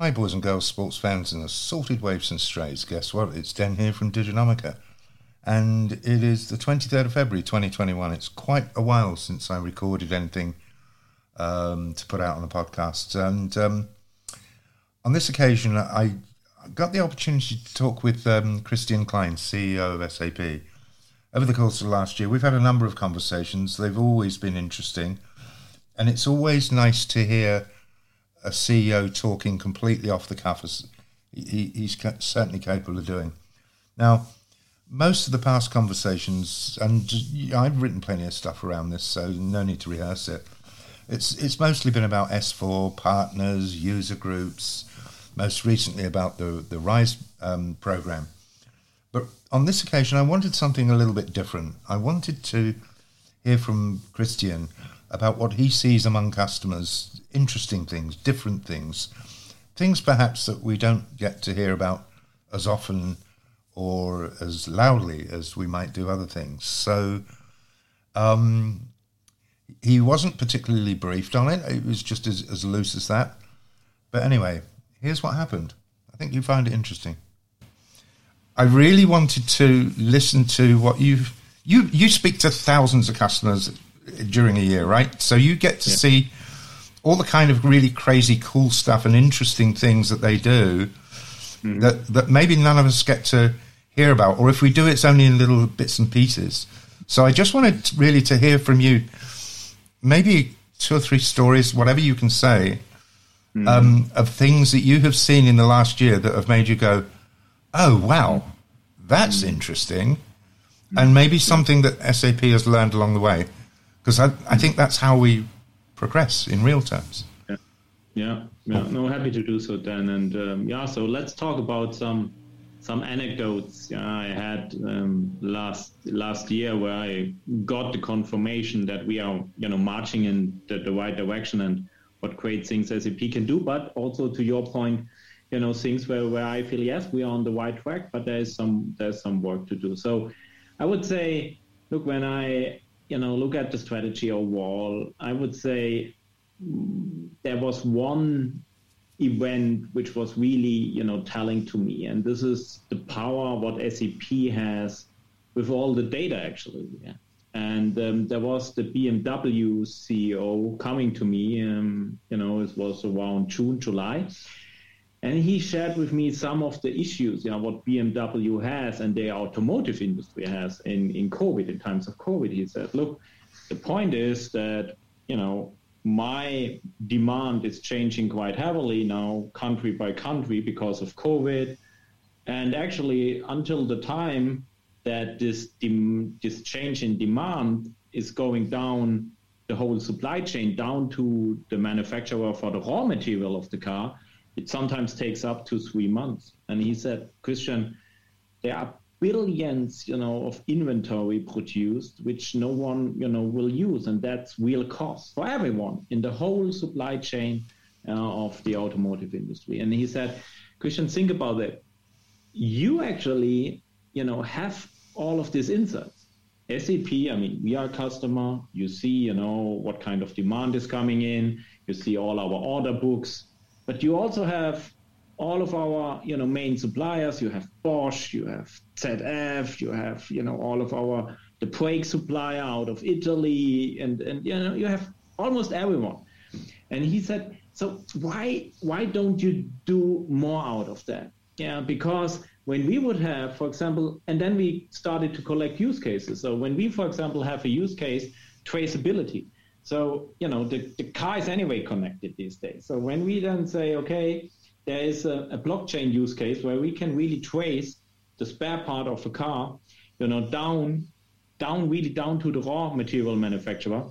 Hi, boys and girls, sports fans, and assaulted waves and strays. Guess what? It's Den here from Diginomica. And it is the 23rd of February 2021. It's quite a while since I recorded anything um, to put out on the podcast. And um, on this occasion, I got the opportunity to talk with um, Christian Klein, CEO of SAP. Over the course of the last year, we've had a number of conversations. They've always been interesting. And it's always nice to hear a CEO talking completely off the cuff, as he, he's certainly capable of doing. Now, most of the past conversations, and I've written plenty of stuff around this, so no need to rehearse it. It's it's mostly been about S4 partners, user groups, most recently about the the Rise um, program. But on this occasion, I wanted something a little bit different. I wanted to hear from Christian about what he sees among customers, interesting things, different things, things perhaps that we don't get to hear about as often or as loudly as we might do other things. So um, he wasn't particularly briefed on it. It was just as, as loose as that. But anyway, here's what happened. I think you find it interesting. I really wanted to listen to what you you you speak to thousands of customers during a year, right? So you get to yeah. see all the kind of really crazy cool stuff and interesting things that they do mm-hmm. that that maybe none of us get to hear about, or if we do, it's only in little bits and pieces. So I just wanted really to hear from you, maybe two or three stories, whatever you can say, mm-hmm. um, of things that you have seen in the last year that have made you go, "Oh wow, that's mm-hmm. interesting," and maybe something that SAP has learned along the way because I, I think that's how we progress in real terms. Yeah, yeah, yeah. No, happy to do so, Dan. And um, yeah, so let's talk about some some anecdotes. Yeah, I had um, last last year where I got the confirmation that we are, you know, marching in the, the right direction and what great things SAP can do. But also to your point, you know, things where, where I feel yes, we are on the right track, but there is some there's some work to do. So I would say, look, when I you know, look at the strategy overall, I would say there was one event which was really, you know, telling to me, and this is the power what SAP has with all the data actually. Yeah. And um, there was the BMW CEO coming to me, um, you know, it was around June, July, and he shared with me some of the issues, you know, what BMW has and the automotive industry has in, in COVID, in times of COVID. He said, look, the point is that, you know, my demand is changing quite heavily now, country by country, because of COVID. And actually, until the time that this, this change in demand is going down the whole supply chain down to the manufacturer for the raw material of the car, it sometimes takes up to three months. And he said, Christian, there are billions, you know, of inventory produced, which no one, you know, will use, and that's real cost for everyone in the whole supply chain uh, of the automotive industry. And he said, Christian, think about it. You actually, you know, have all of these insights. SAP, I mean, we are a customer. You see, you know, what kind of demand is coming in. You see all our order books. But you also have all of our you know main suppliers. You have Bosch, you have ZF, you have you know all of our the brake supplier out of Italy, and and you know you have almost everyone. And he said, so why why don't you do more out of that? Yeah, because when we would have, for example, and then we started to collect use cases. So when we, for example, have a use case, traceability. So, you know, the, the car is anyway connected these days. So when we then say, okay, there is a, a blockchain use case where we can really trace the spare part of a car, you know, down, down really down to the raw material manufacturer,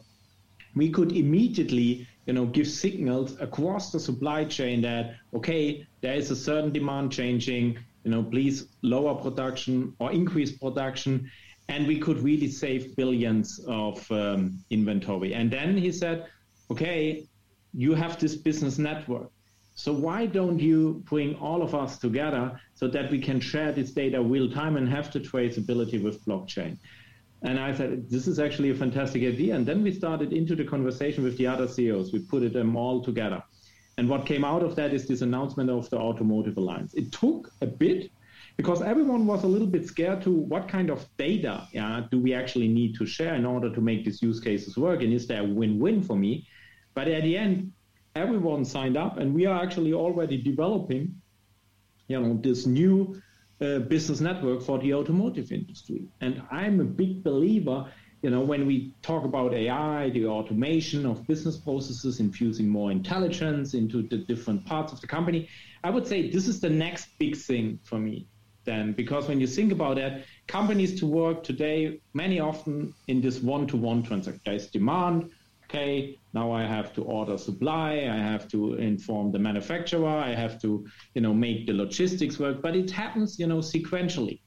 we could immediately, you know, give signals across the supply chain that, okay, there is a certain demand changing, you know, please lower production or increase production and we could really save billions of um, inventory. And then he said, okay, you have this business network. So why don't you bring all of us together so that we can share this data real time and have the traceability with blockchain? And I said, this is actually a fantastic idea. And then we started into the conversation with the other CEOs. We put it them all together. And what came out of that is this announcement of the Automotive Alliance. It took a bit because everyone was a little bit scared to what kind of data yeah, do we actually need to share in order to make these use cases work, and is there a win-win for me? But at the end, everyone signed up, and we are actually already developing, you know, this new uh, business network for the automotive industry. And I'm a big believer you know, when we talk about AI, the automation of business processes, infusing more intelligence into the different parts of the company, I would say this is the next big thing for me then because when you think about that, companies to work today many often in this one-to-one transaction. Demand. Okay, now I have to order supply. I have to inform the manufacturer. I have to, you know, make the logistics work. But it happens, you know, sequentially.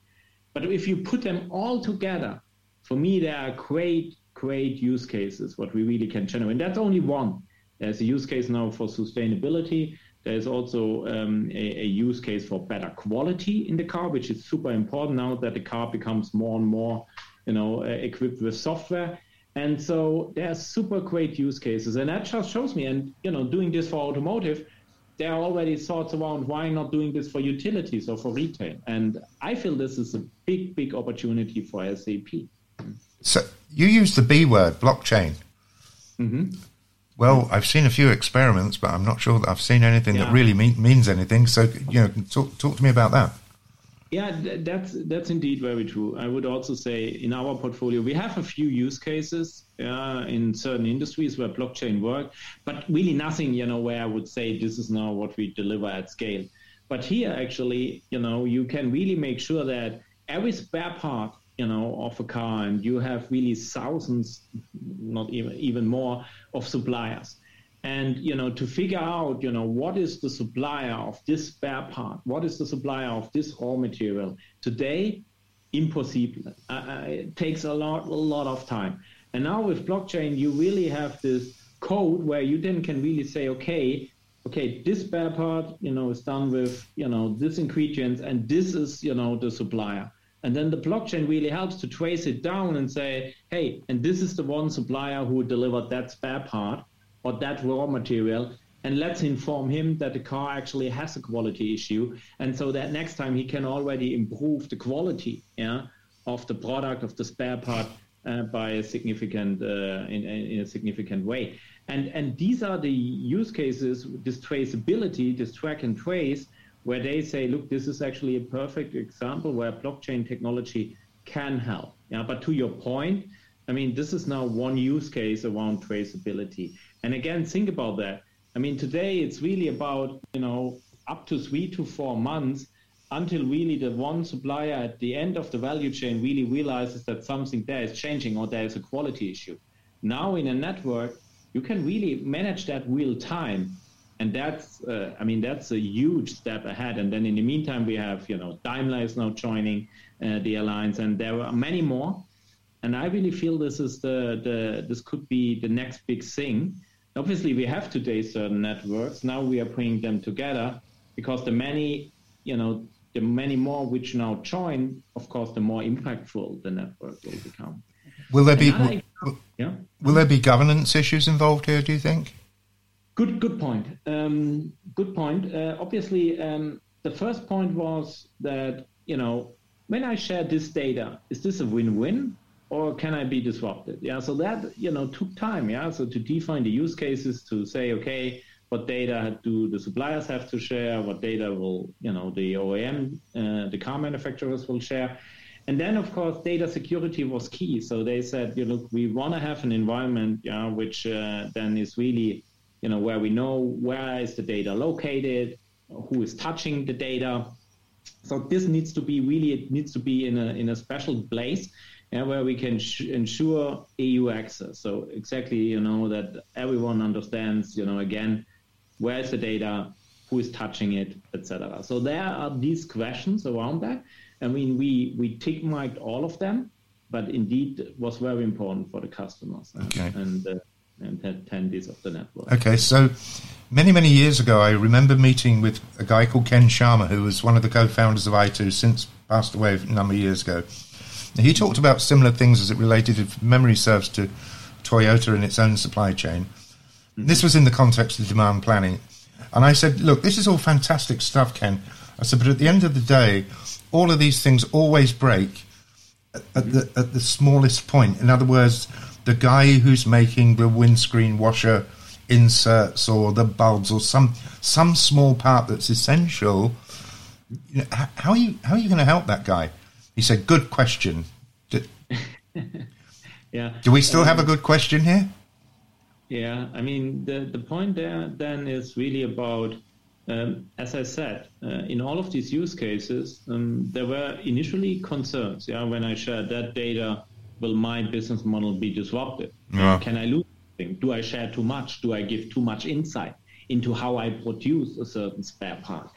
But if you put them all together, for me, there are great, great use cases what we really can generate. And that's only one. There's a use case now for sustainability. There's also um, a, a, use case for better quality in the car, which is super important now that the car becomes more and more, you know, uh, equipped with software. And so there are super great use cases, and that just shows me. And you know, doing this for automotive, there are already thoughts around why not doing this for utilities or for retail. And I feel this is a big, big opportunity for SAP. So you use the B word, blockchain. Mm-hmm. Well, I've seen a few experiments, but I'm not sure that I've seen anything yeah. that really mean, means anything. So, you know, talk, talk to me about that. Yeah, that's that's indeed very true. I would also say in our portfolio we have a few use cases uh, in certain industries where blockchain work, but really nothing, you know, where I would say this is now what we deliver at scale. But here, actually, you know, you can really make sure that every spare part you know, of a car, and you have really thousands, not even even more, of suppliers. And you know, to figure out, you know, what is the supplier of this spare part, what is the supplier of this raw material today, impossible. Uh, uh, it takes a lot, a lot of time. And now with blockchain, you really have this code where you then can really say, okay, okay, this spare part, you know, is done with, you know, this ingredients, and this is, you know, the supplier. And then the blockchain really helps to trace it down and say, hey, and this is the one supplier who delivered that spare part or that raw material. And let's inform him that the car actually has a quality issue. And so that next time he can already improve the quality yeah, of the product, of the spare part uh, by a significant, uh, in, in a significant way. And, and these are the use cases, this traceability, this track and trace, where they say, look, this is actually a perfect example where blockchain technology can help. Yeah, but to your point, I mean, this is now one use case around traceability. And again, think about that. I mean, today it's really about, you know, up to three to four months until really the one supplier at the end of the value chain really realizes that something there is changing or there is a quality issue. Now in a network, you can really manage that real time and that's uh, I mean that's a huge step ahead. And then in the meantime, we have you know Daimler is now joining uh, the alliance, and there are many more. And I really feel this is the the this could be the next big thing. Obviously, we have today certain networks. Now we are bringing them together because the many you know the many more which now join, of course, the more impactful the network will become. Will there be will, yeah? will there be governance issues involved here? Do you think? Good, good point. Um, good point. Uh, obviously, um, the first point was that you know when I share this data, is this a win-win or can I be disrupted? Yeah, so that you know took time. Yeah, so to define the use cases, to say okay, what data do the suppliers have to share? What data will you know the OEM, uh, the car manufacturers will share? And then, of course, data security was key. So they said, you know, look, we want to have an environment, yeah, which uh, then is really you know, where we know where is the data located, who is touching the data. So this needs to be really, it needs to be in a, in a special place yeah, where we can sh- ensure EU access. So exactly, you know, that everyone understands, you know, again, where is the data, who is touching it, etc. So there are these questions around that. I mean, we, we tick marked all of them, but indeed it was very important for the customers. Okay. And, uh, and attendees of the network. Okay, so many, many years ago, I remember meeting with a guy called Ken Sharma, who was one of the co founders of i2, since passed away a number of years ago. He talked about similar things as it related, if memory serves, to Toyota and its own supply chain. Mm-hmm. This was in the context of demand planning. And I said, look, this is all fantastic stuff, Ken. I said, but at the end of the day, all of these things always break at the at the smallest point. In other words, the guy who's making the windscreen washer inserts or the bulbs or some some small part that's essential. You know, how are you how are you going to help that guy? He said, "Good question." Do, yeah. Do we still um, have a good question here? Yeah, I mean the the point there then is really about um, as I said, uh, in all of these use cases, um, there were initially concerns. Yeah, when I shared that data, will my business model be disrupted? Yeah. Can I lose something? Do I share too much? Do I give too much insight into how I produce a certain spare part?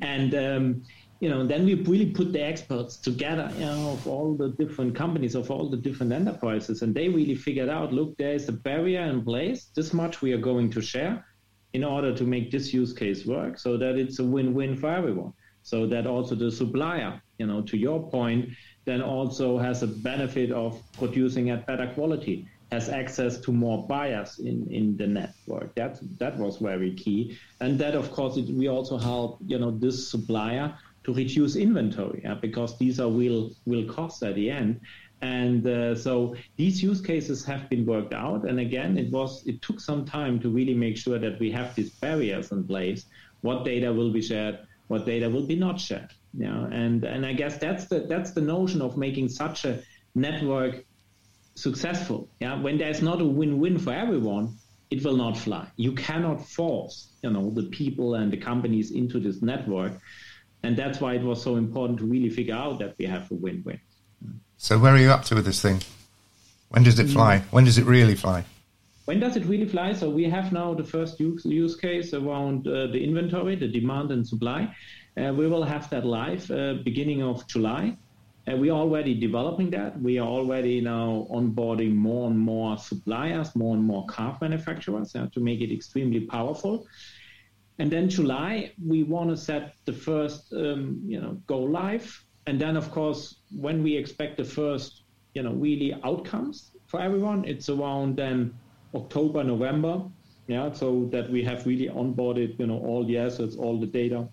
And um, you know, then we really put the experts together, you know, of all the different companies, of all the different enterprises, and they really figured out, look, there is a barrier in place. This much we are going to share in order to make this use case work so that it's a win-win for everyone so that also the supplier you know to your point then also has a benefit of producing at better quality has access to more buyers in, in the network that that was very key and that of course it, we also help you know this supplier to reduce inventory yeah, because these are real real costs at the end and uh, so these use cases have been worked out. And again, it was it took some time to really make sure that we have these barriers in place. What data will be shared? What data will be not shared? Yeah, and and I guess that's the that's the notion of making such a network successful. Yeah, when there's not a win-win for everyone, it will not fly. You cannot force you know the people and the companies into this network, and that's why it was so important to really figure out that we have a win-win. So where are you up to with this thing? When does it fly? Mm. When does it really fly? When does it really fly? So we have now the first use, use case around uh, the inventory, the demand and supply. Uh, we will have that live uh, beginning of July. Uh, we are already developing that. We are already now onboarding more and more suppliers, more and more car manufacturers uh, to make it extremely powerful. And then July, we want to set the first, um, you know, go live and then of course when we expect the first you know really outcomes for everyone it's around then october november yeah so that we have really onboarded you know all the assets all the data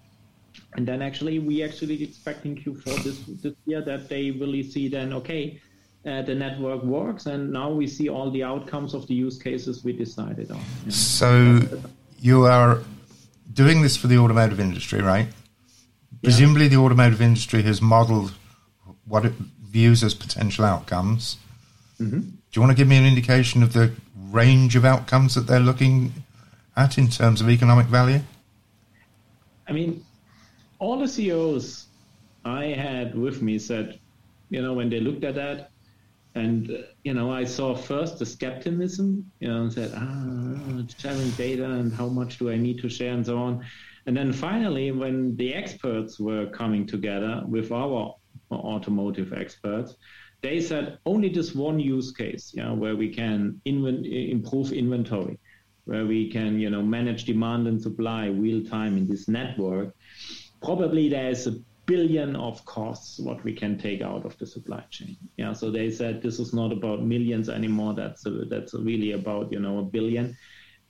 and then actually we actually expecting q4 this this year that they really see then okay uh, the network works and now we see all the outcomes of the use cases we decided on so you are doing this for the automotive industry right Presumably, the automotive industry has modelled what it views as potential outcomes. Mm-hmm. Do you want to give me an indication of the range of outcomes that they're looking at in terms of economic value? I mean, all the CEOs I had with me said, you know, when they looked at that, and uh, you know, I saw first the skepticism, you know, and said, ah, sharing data and how much do I need to share and so on. And then finally, when the experts were coming together with our automotive experts, they said only this one use case, yeah, where we can improve inventory, where we can, you know, manage demand and supply real time in this network. Probably there is a billion of costs what we can take out of the supply chain. Yeah, so they said this is not about millions anymore. That's a, that's really about you know a billion,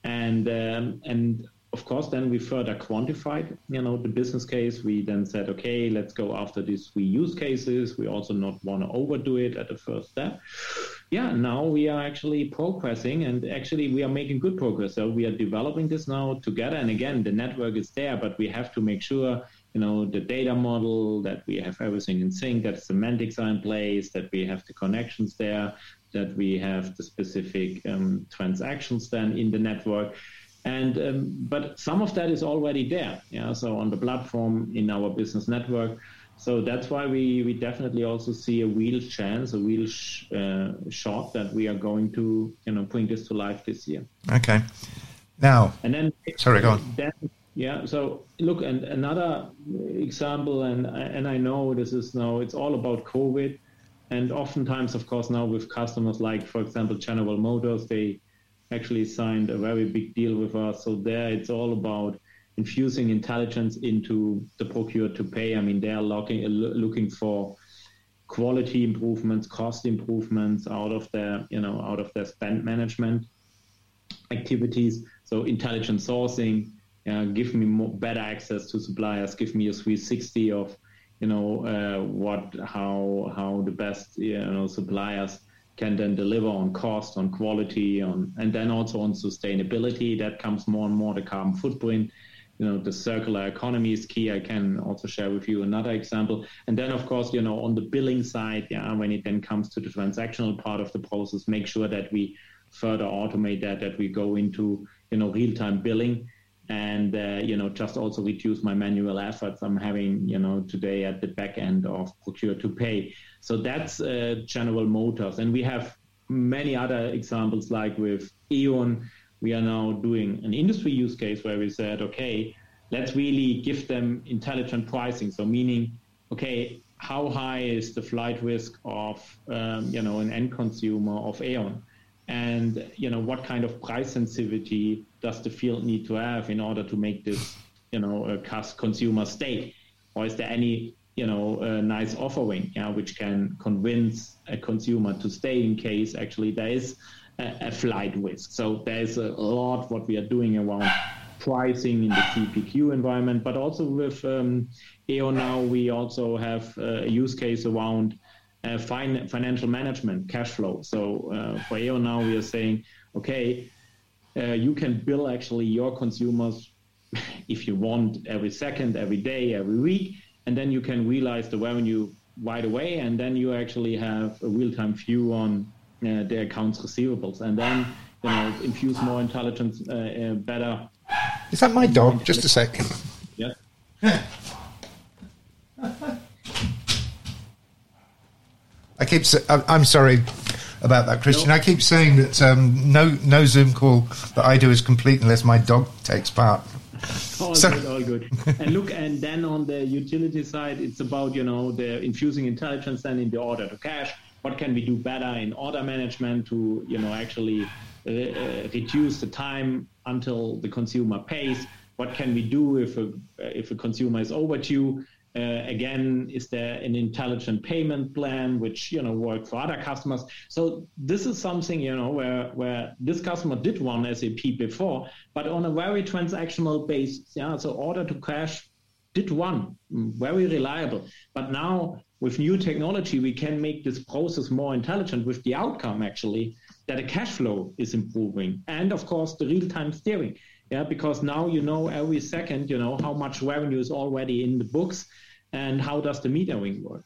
and um, and of course, then we further quantified, you know, the business case. We then said, okay, let's go after these three use cases. We also not want to overdo it at the first step. Yeah, now we are actually progressing, and actually we are making good progress. So we are developing this now together. And again, the network is there, but we have to make sure, you know, the data model that we have everything in sync, that semantics are in place, that we have the connections there, that we have the specific um, transactions then in the network. And um, but some of that is already there yeah so on the platform in our business network. So that's why we we definitely also see a real chance a real sh- uh, shot that we are going to you know bring this to life this year. Okay. Now and then sorry go on. then, yeah so look and another example and and i know this is now it's all about covid and oftentimes of course now with customers like for example general motors they actually signed a very big deal with us. So there, it's all about infusing intelligence into the procure to pay. I mean, they are looking looking for quality improvements, cost improvements out of their you know out of their spend management activities. So intelligent sourcing, give me more, better access to suppliers, give me a 360 of you know uh, what how how the best you know suppliers can then deliver on cost, on quality, on and then also on sustainability. That comes more and more the carbon footprint. You know, the circular economy is key. I can also share with you another example. And then, of course, you know, on the billing side, yeah, when it then comes to the transactional part of the process, make sure that we further automate that, that we go into, you know, real-time billing and uh, you know just also reduce my manual efforts i'm having you know today at the back end of procure to pay. So that's uh, general motors. And we have many other examples like with E.ON we are now doing an industry use case where we said okay let's really give them intelligent pricing. So meaning okay how high is the flight risk of um, you know an end consumer of E.ON and you know what kind of price sensitivity does the field need to have in order to make this you know a consumer stay or is there any you know nice offering yeah, which can convince a consumer to stay in case actually there is a, a flight risk? So there's a lot what we are doing around pricing in the CPQ environment but also with um, E.ON now we also have a use case around uh, fin- financial management, cash flow. So uh, for E.ON now, we are saying, okay, uh, you can bill actually your consumers if you want every second, every day, every week, and then you can realize the revenue right away, and then you actually have a real-time view on uh, the accounts receivables, and then you know infuse more intelligence, uh, uh, better. Is that my dog? Just a second. Yeah. I keep. I'm sorry about that, Christian. I keep saying that um, no no Zoom call that I do is complete unless my dog takes part. all so. good, all good. and look, and then on the utility side, it's about you know the infusing intelligence then in the order to cash. What can we do better in order management to you know actually uh, uh, reduce the time until the consumer pays? What can we do if a if a consumer is overdue? Uh, again, is there an intelligent payment plan which you know worked for other customers? So this is something you know where where this customer did run SAP before, but on a very transactional basis. Yeah, so order to cash did run mm, very reliable, but now with new technology we can make this process more intelligent with the outcome actually that the cash flow is improving and of course the real-time steering yeah because now you know every second you know how much revenue is already in the books and how does the metering work.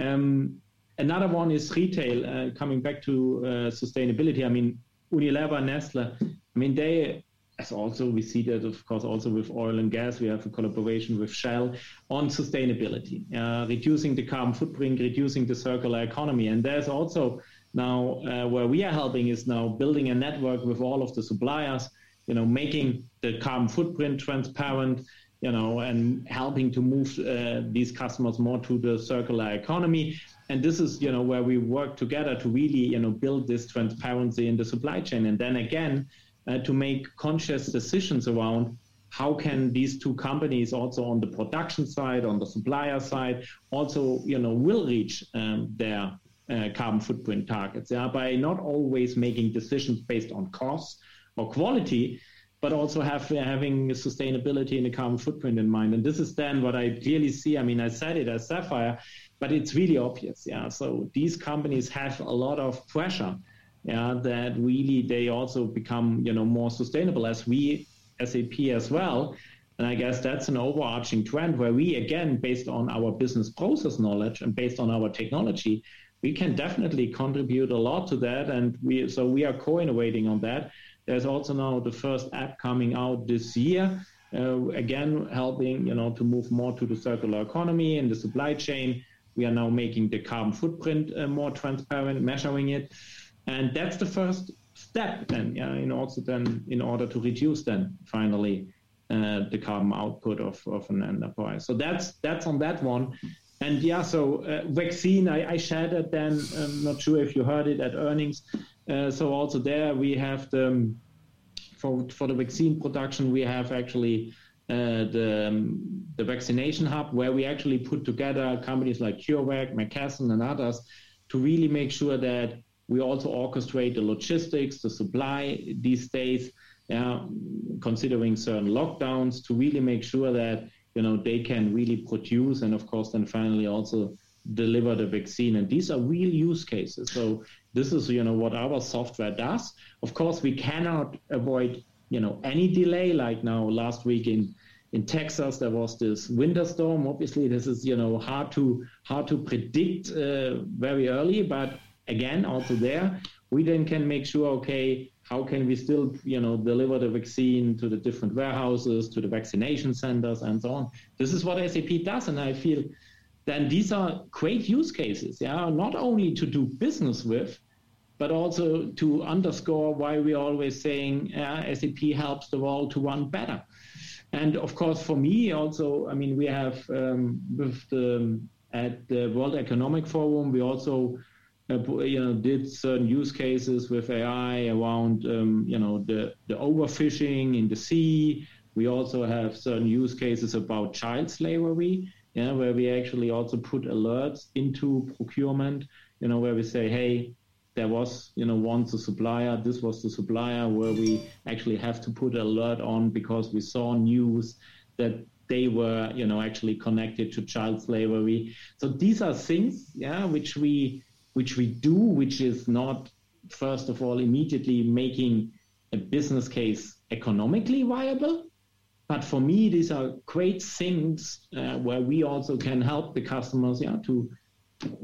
Um, another one is retail. Uh, coming back to uh, sustainability, I mean Unilever, Nestle. I mean they as also we see that of course also with oil and gas we have a collaboration with shell on sustainability uh, reducing the carbon footprint reducing the circular economy and there's also now uh, where we are helping is now building a network with all of the suppliers you know making the carbon footprint transparent you know, and helping to move uh, these customers more to the circular economy. And this is, you know, where we work together to really, you know, build this transparency in the supply chain. And then again, uh, to make conscious decisions around how can these two companies also on the production side, on the supplier side, also, you know, will reach um, their uh, carbon footprint targets yeah, by not always making decisions based on cost or quality, but also have having sustainability and a carbon footprint in mind. And this is then what I clearly see. I mean, I said it as Sapphire, but it's really obvious. Yeah. So these companies have a lot of pressure. Yeah, that really they also become you know more sustainable as we SAP as well. And I guess that's an overarching trend where we, again, based on our business process knowledge and based on our technology, we can definitely contribute a lot to that. And we, so we are co-innovating on that. There's also now the first app coming out this year, uh, again helping you know to move more to the circular economy and the supply chain. We are now making the carbon footprint uh, more transparent, measuring it, and that's the first step. Then, yeah, in also then in order to reduce then finally uh, the carbon output of, of an enterprise. So that's that's on that one. And yeah, so uh, vaccine, I, I shared it then. I'm not sure if you heard it at earnings. Uh, so also there we have the for for the vaccine production we have actually uh, the um, the vaccination hub where we actually put together companies like CureVac, McKesson, and others to really make sure that we also orchestrate the logistics, the supply these days, considering certain lockdowns to really make sure that you know they can really produce and of course then finally also deliver the vaccine. And these are real use cases. So this is you know what our software does. Of course we cannot avoid you know any delay. Like now last week in in Texas there was this winter storm. Obviously this is you know hard to hard to predict uh, very early. But again also there we then can make sure okay how can we still you know deliver the vaccine to the different warehouses to the vaccination centers and so on? This is what sap does and i feel then these are great use cases yeah not only to do business with but also to underscore why we're always saying uh, sap helps the world to run better. And of course for me also i mean we have um, with the at the world economic forum we also uh, you know, did certain use cases with AI around, um, you know, the, the overfishing in the sea. We also have certain use cases about child slavery, yeah, where we actually also put alerts into procurement, you know, where we say, hey, there was, you know, once a supplier, this was the supplier where we actually have to put alert on because we saw news that they were, you know, actually connected to child slavery. So these are things, yeah, which we which we do, which is not, first of all, immediately making a business case economically viable. But for me, these are great things uh, where we also can help the customers yeah, to,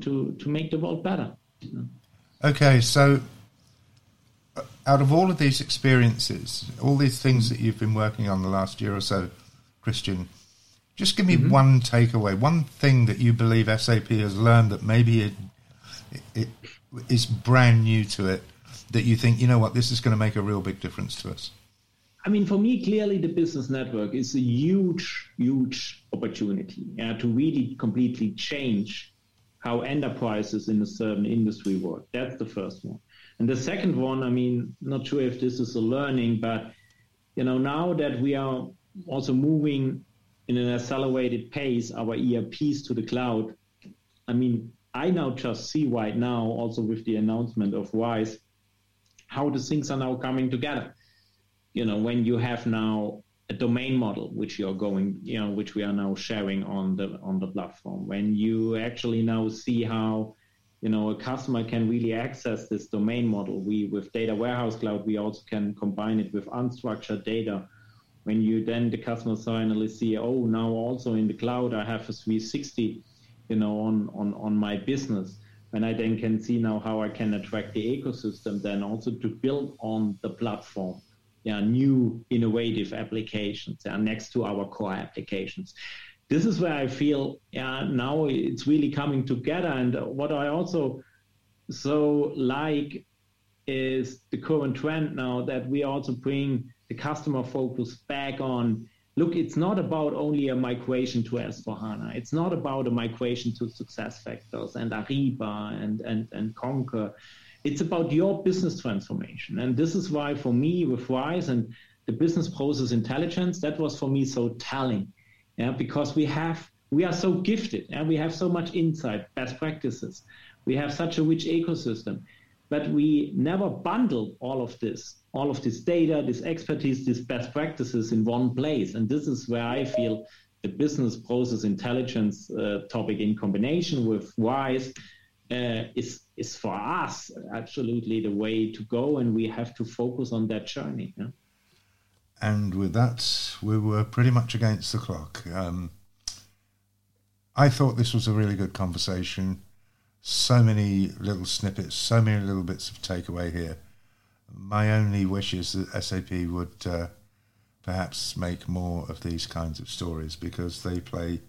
to, to make the world better. Okay, so uh, out of all of these experiences, all these things that you've been working on the last year or so, Christian, just give me mm-hmm. one takeaway, one thing that you believe SAP has learned that maybe it it is brand new to it that you think, you know what, this is going to make a real big difference to us? I mean, for me, clearly the business network is a huge, huge opportunity yeah, to really completely change how enterprises in a certain industry work. That's the first one. And the second one, I mean, not sure if this is a learning, but you know, now that we are also moving in an accelerated pace our ERPs to the cloud, I mean, I now just see right now, also with the announcement of RISE, how the things are now coming together. You know, when you have now a domain model which you're going, you know, which we are now sharing on the on the platform, when you actually now see how you know a customer can really access this domain model. We with Data Warehouse Cloud, we also can combine it with unstructured data. When you then the customer finally see, oh, now also in the cloud I have a 360 you know, on, on, on my business. And I then can see now how I can attract the ecosystem then also to build on the platform, yeah, new innovative applications yeah, next to our core applications. This is where I feel yeah, now it's really coming together. And what I also so like is the current trend now that we also bring the customer focus back on look, it's not about only a migration to S4HANA. It's not about a migration to SuccessFactors and Ariba and, and, and Concur. It's about your business transformation. And this is why, for me, with RISE and the business process intelligence, that was for me so telling. Yeah, because we have we are so gifted and we have so much insight, best practices. We have such a rich ecosystem but we never bundle all of this, all of this data, this expertise, these best practices in one place. And this is where I feel the business process intelligence uh, topic in combination with RISE uh, is is for us absolutely the way to go, and we have to focus on that journey. Yeah? And with that, we were pretty much against the clock. Um, I thought this was a really good conversation so many little snippets, so many little bits of takeaway here. My only wish is that SAP would uh, perhaps make more of these kinds of stories because they play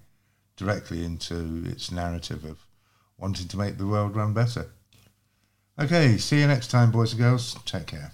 directly into its narrative of wanting to make the world run better. Okay, see you next time, boys and girls. Take care.